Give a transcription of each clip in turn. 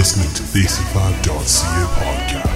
listening to Thesify.co podcast.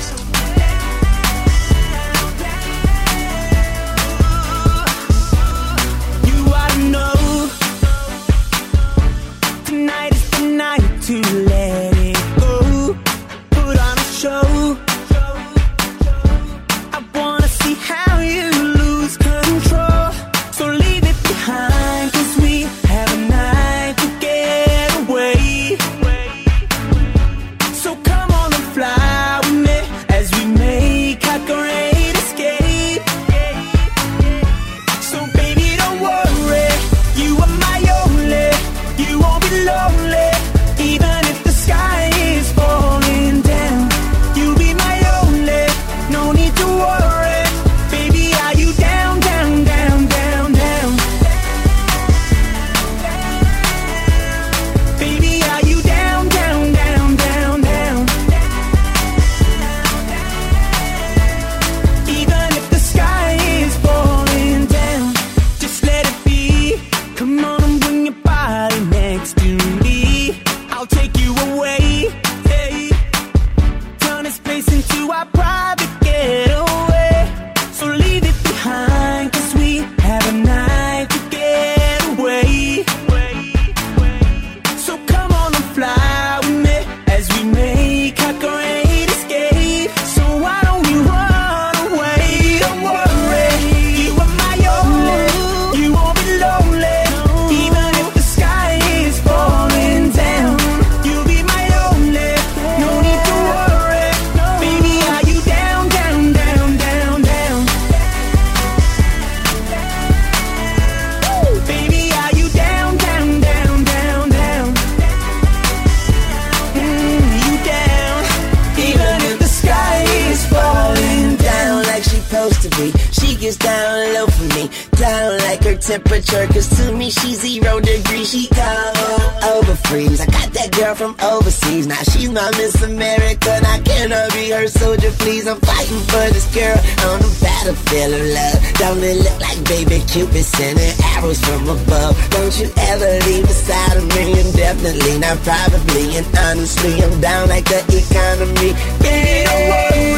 temperature, cause to me she's zero degrees. She cold, over freeze. I got that girl from overseas, now she's my Miss America. Now can I be her soldier, please? I'm fighting for this girl on the battlefield of love. Don't it look like baby Cupid sending arrows from above? Don't you ever leave beside of me indefinitely, not probably, and honestly, I'm down like the economy. Yeah.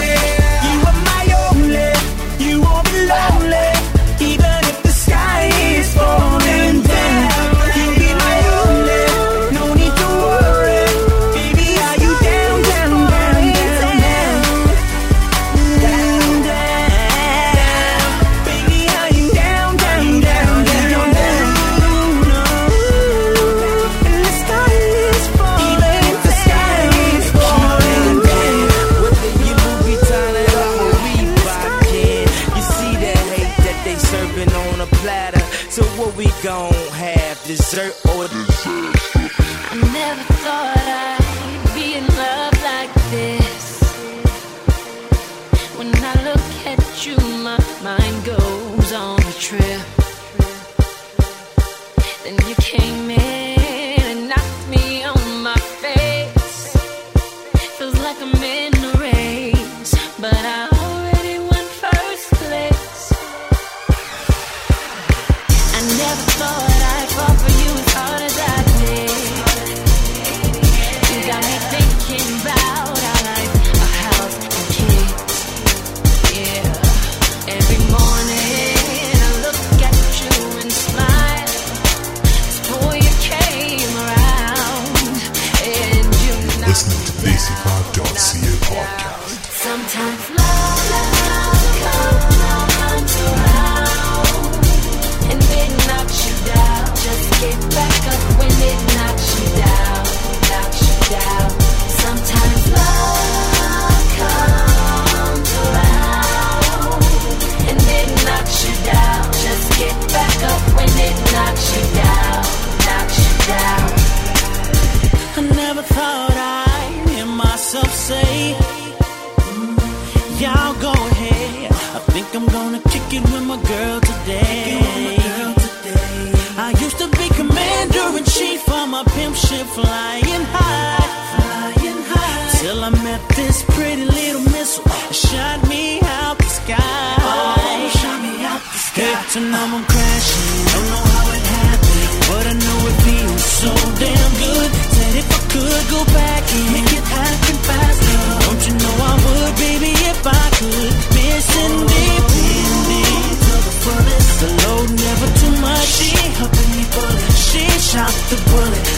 Mind goes on a trip. Then you came in. be commander in chief. on my pimp ship flying high. Flying high. Till I met this pretty little missile. Shot me out the sky. Oh, shot me out the sky. Hit to know I'm crashing. Don't know how it happened. But I know it feels so damn good. Said if I could go back and make it happen faster. Don't you know I would, baby, if I could. Missing this. stop the bullet.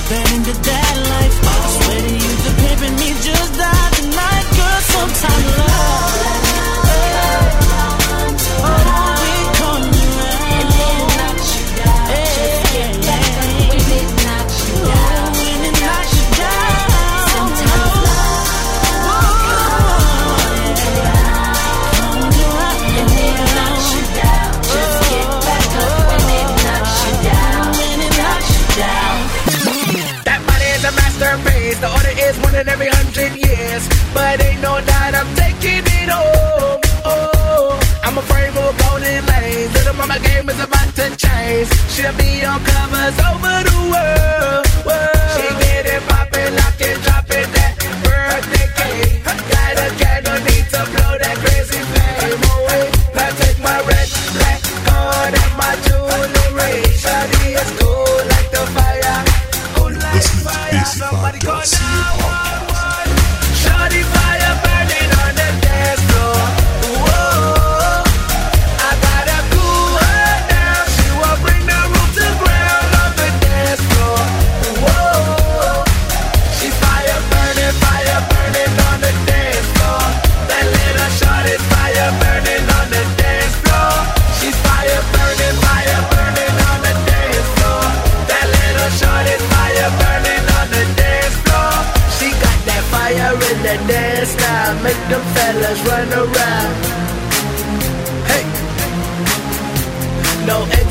In every hundred years. But ain't no doubt I'm taking it home. Oh, I'm afraid for golden lanes. Little mama game is about to change. She'll be on covers over the world. world.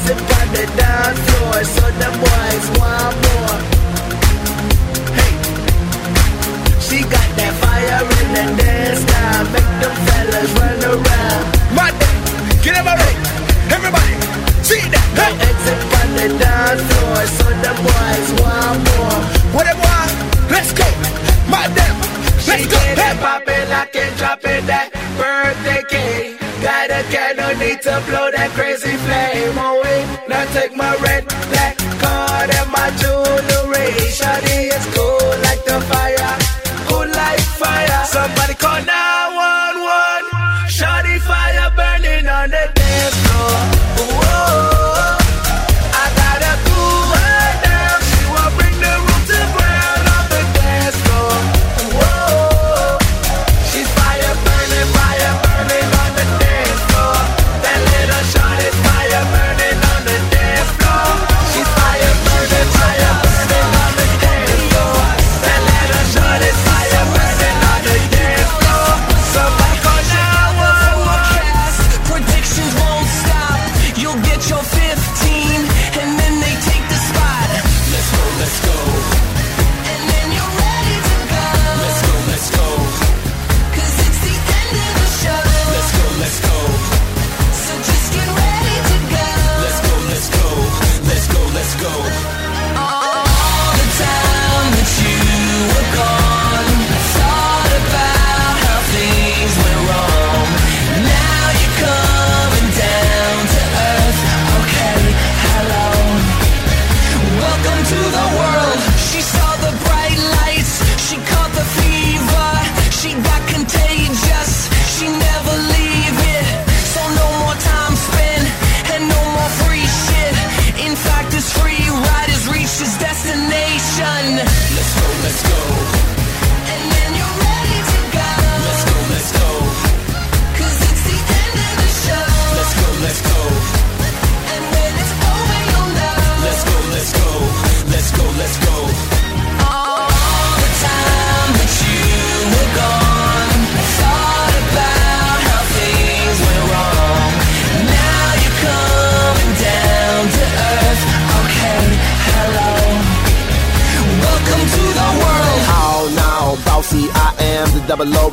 Exit on the dance floor, so them boys want more. Hey. She got that fire in the dance now, make them fellas run around. My get everybody, everybody, see that. Hey. No exit on the dance floor, so them boys want more. What they want? Let's go, my damn. Let's she go. Get hey. it poppin', drop it, that birthday cake. Got a candle, need to blow that crazy flame. Now take my red, black card and my jewelry.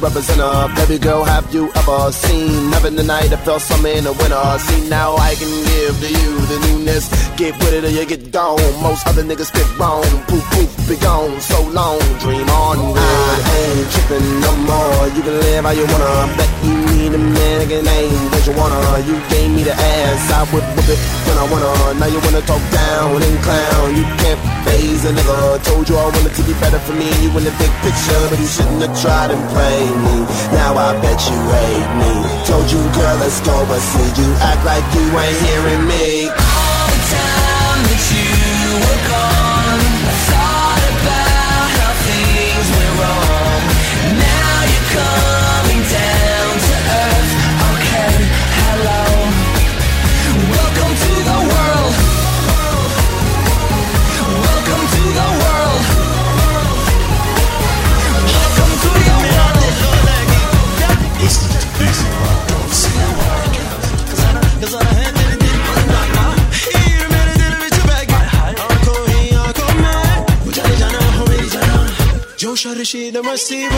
O representative. Baby girl, have you ever seen Never the night I felt something in the winter? See now I can give to you the newness. Get with it or you get gone. Most other niggas spit wrong. Poof poof, be gone. So long, dream on. I ain't tripping no more. You can live how you wanna. Bet you need a man again, ain't what you wanna. You gave me the ass, I would whip it when I wanna. Now you wanna talk down and clown. You can't phase a nigga. Told you I wanted to be better for me. You in the big picture, but you shouldn't have tried and played me. Now I bet you hate me. Told you, girl, let's go, but see you act like you ain't hearing me. All the time that you were gone, Dame así,